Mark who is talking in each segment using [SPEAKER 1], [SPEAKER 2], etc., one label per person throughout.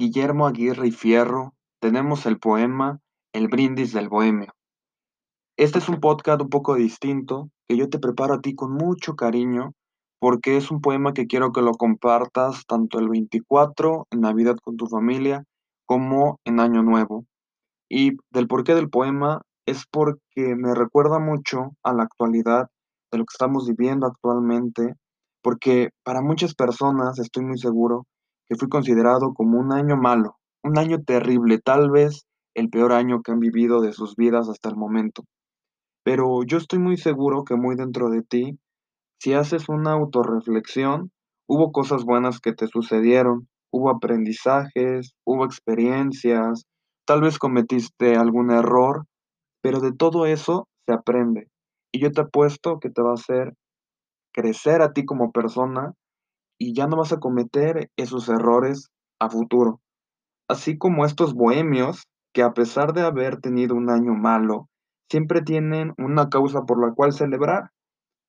[SPEAKER 1] Guillermo Aguirre y Fierro tenemos el poema El brindis del bohemio. Este es un podcast un poco distinto que yo te preparo a ti con mucho cariño porque es un poema que quiero que lo compartas tanto el 24 en Navidad con tu familia como en Año Nuevo. Y del porqué del poema es porque me recuerda mucho a la actualidad de lo que estamos viviendo actualmente, porque para muchas personas estoy muy seguro que fui considerado como un año malo, un año terrible, tal vez el peor año que han vivido de sus vidas hasta el momento. Pero yo estoy muy seguro que muy dentro de ti, si haces una autorreflexión, hubo cosas buenas que te sucedieron, hubo aprendizajes, hubo experiencias, tal vez cometiste algún error, pero de todo eso se aprende. Y yo te apuesto que te va a hacer crecer a ti como persona y ya no vas a cometer esos errores a futuro. Así como estos bohemios que a pesar de haber tenido un año malo, siempre tienen una causa por la cual celebrar.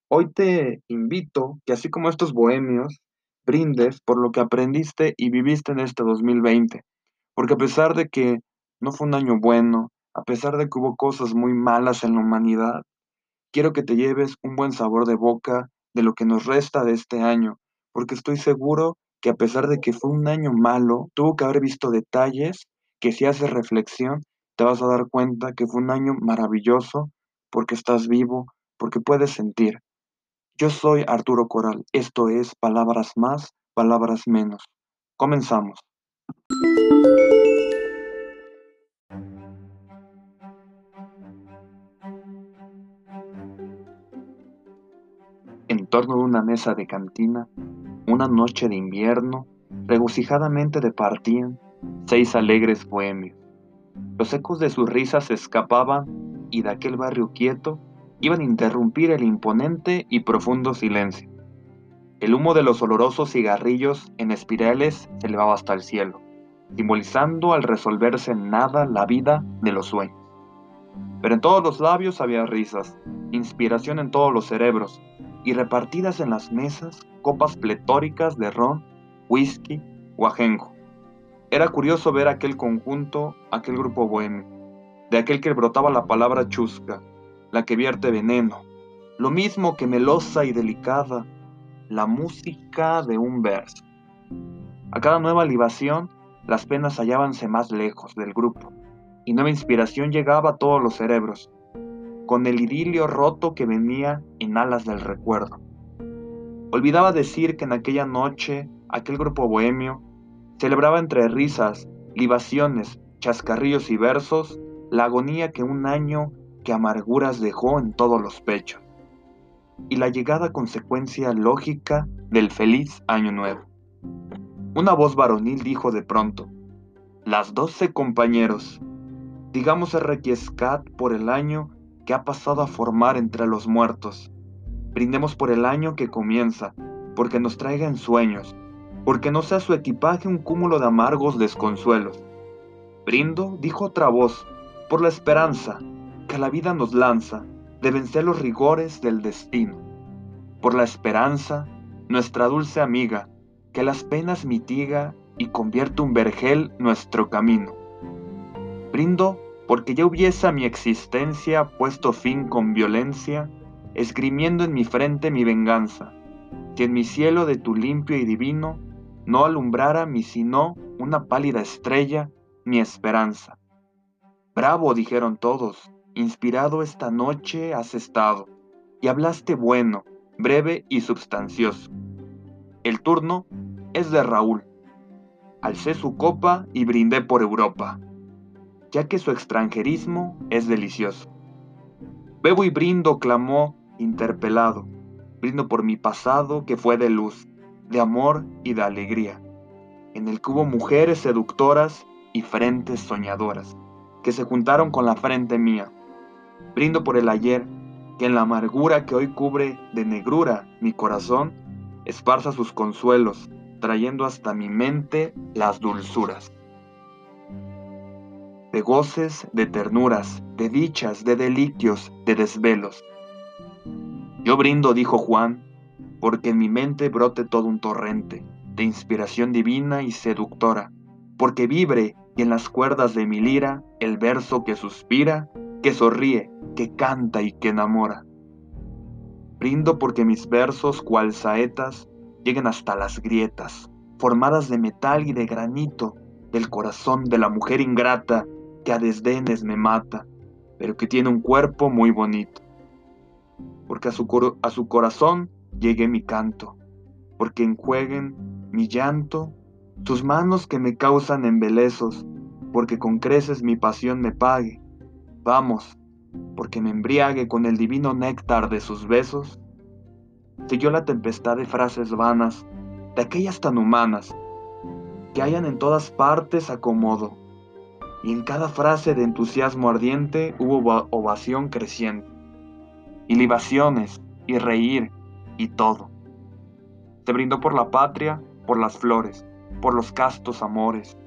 [SPEAKER 1] Hoy te invito que así como estos bohemios, brindes por lo que aprendiste y viviste en este 2020. Porque a pesar de que no fue un año bueno, a pesar de que hubo cosas muy malas en la humanidad, quiero que te lleves un buen sabor de boca de lo que nos resta de este año, porque estoy seguro que a pesar de que fue un año malo, tuvo que haber visto detalles que si haces reflexión te vas a dar cuenta que fue un año maravilloso porque estás vivo, porque puedes sentir. Yo soy Arturo Coral, esto es Palabras más, Palabras menos. Comenzamos. En torno de una mesa de cantina, una noche de invierno, regocijadamente departían seis alegres bohemios los ecos de sus risas se escapaban y de aquel barrio quieto iban a interrumpir el imponente y profundo silencio. El humo de los olorosos cigarrillos en espirales se elevaba hasta el cielo, simbolizando al resolverse en nada la vida de los sueños. Pero en todos los labios había risas, inspiración en todos los cerebros, y repartidas en las mesas copas pletóricas de ron, whisky o ajenjo. Era curioso ver aquel conjunto, aquel grupo bohemio, de aquel que brotaba la palabra chusca, la que vierte veneno, lo mismo que melosa y delicada, la música de un verso. A cada nueva libación, las penas hallábanse más lejos del grupo, y nueva inspiración llegaba a todos los cerebros, con el idilio roto que venía en alas del recuerdo. Olvidaba decir que en aquella noche, aquel grupo bohemio Celebraba entre risas, libaciones, chascarrillos y versos la agonía que un año que amarguras dejó en todos los pechos y la llegada consecuencia lógica del feliz año nuevo. Una voz varonil dijo de pronto, las doce compañeros, digamos el requiescat por el año que ha pasado a formar entre los muertos. Brindemos por el año que comienza, porque nos traiga en sueños, porque no sea su equipaje un cúmulo de amargos desconsuelos. Brindo, dijo otra voz, por la esperanza que la vida nos lanza de vencer los rigores del destino. Por la esperanza, nuestra dulce amiga, que las penas mitiga y convierte un vergel nuestro camino. Brindo porque ya hubiese a mi existencia puesto fin con violencia, esgrimiendo en mi frente mi venganza, que en mi cielo de tu limpio y divino no alumbrara mi sino una pálida estrella, mi esperanza. Bravo, dijeron todos, inspirado esta noche has estado, y hablaste bueno, breve y substancioso. El turno es de Raúl. Alcé su copa y brindé por Europa, ya que su extranjerismo es delicioso. Bebo y brindo, clamó, interpelado, brindo por mi pasado que fue de luz, de amor y de alegría, en el que hubo mujeres seductoras y frentes soñadoras, que se juntaron con la frente mía. Brindo por el ayer, que en la amargura que hoy cubre de negrura mi corazón, esparza sus consuelos, trayendo hasta mi mente las dulzuras. De goces, de ternuras, de dichas, de delicios, de desvelos. Yo brindo, dijo Juan, porque en mi mente brote todo un torrente, de inspiración divina y seductora, porque vibre y en las cuerdas de mi lira el verso que suspira, que sonríe, que canta y que enamora. Brindo porque mis versos, cual saetas, lleguen hasta las grietas, formadas de metal y de granito, del corazón de la mujer ingrata que a desdenes me mata, pero que tiene un cuerpo muy bonito. Porque a su, a su corazón llegue mi canto, porque enjueguen mi llanto tus manos que me causan embelezos, porque con creces mi pasión me pague. Vamos, porque me embriague con el divino néctar de sus besos. Siguió la tempestad de frases vanas, de aquellas tan humanas, que hayan en todas partes acomodo, y en cada frase de entusiasmo ardiente hubo ovación creciente, y libaciones, y reír, y todo. Se brindó por la patria, por las flores, por los castos amores,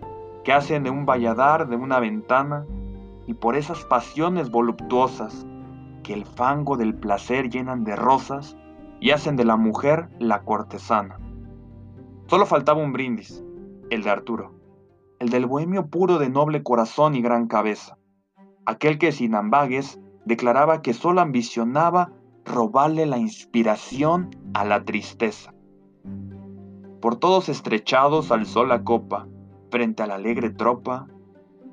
[SPEAKER 1] que hacen de un valladar, de una ventana, y por esas pasiones voluptuosas, que el fango del placer llenan de rosas y hacen de la mujer la cortesana. Solo faltaba un brindis, el de Arturo, el del bohemio puro de noble corazón y gran cabeza, aquel que sin ambagues declaraba que solo ambicionaba robarle la inspiración a la tristeza. Por todos estrechados alzó la copa, frente a la alegre tropa,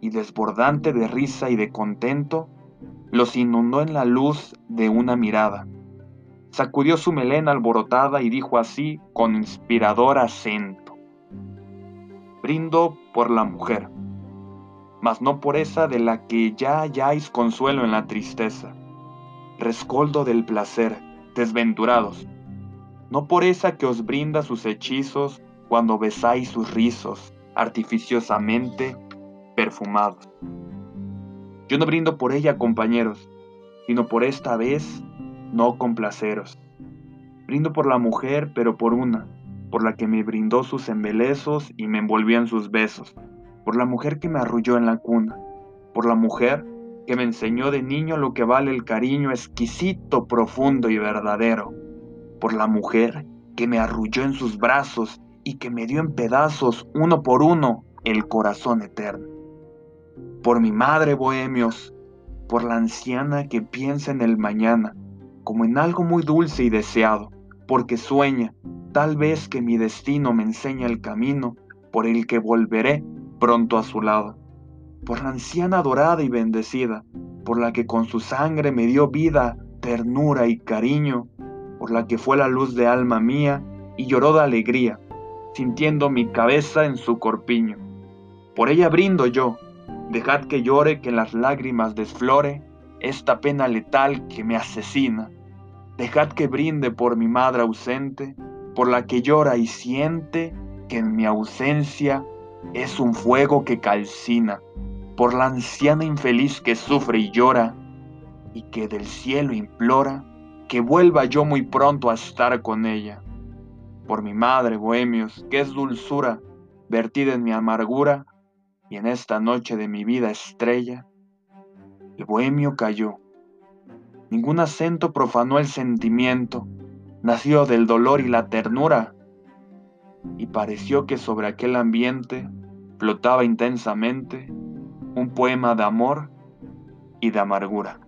[SPEAKER 1] y desbordante de risa y de contento, los inundó en la luz de una mirada. Sacudió su melena alborotada y dijo así con inspirador acento. Brindo por la mujer, mas no por esa de la que ya halláis consuelo en la tristeza rescoldo del placer, desventurados, no por esa que os brinda sus hechizos cuando besáis sus rizos, artificiosamente perfumados. Yo no brindo por ella, compañeros, sino por esta vez no complaceros. Brindo por la mujer, pero por una, por la que me brindó sus embelezos y me envolvió en sus besos, por la mujer que me arrulló en la cuna, por la mujer que me enseñó de niño lo que vale el cariño exquisito, profundo y verdadero, por la mujer que me arrulló en sus brazos y que me dio en pedazos, uno por uno, el corazón eterno. Por mi madre, bohemios, por la anciana que piensa en el mañana, como en algo muy dulce y deseado, porque sueña, tal vez que mi destino me enseña el camino por el que volveré pronto a su lado por la anciana adorada y bendecida, por la que con su sangre me dio vida, ternura y cariño, por la que fue la luz de alma mía y lloró de alegría, sintiendo mi cabeza en su corpiño. Por ella brindo yo, dejad que llore, que las lágrimas desflore esta pena letal que me asesina. Dejad que brinde por mi madre ausente, por la que llora y siente que en mi ausencia es un fuego que calcina por la anciana infeliz que sufre y llora, y que del cielo implora que vuelva yo muy pronto a estar con ella. Por mi madre, bohemios, que es dulzura vertida en mi amargura, y en esta noche de mi vida estrella, el bohemio cayó. Ningún acento profanó el sentimiento, nació del dolor y la ternura, y pareció que sobre aquel ambiente flotaba intensamente un poema de amor y de amargura.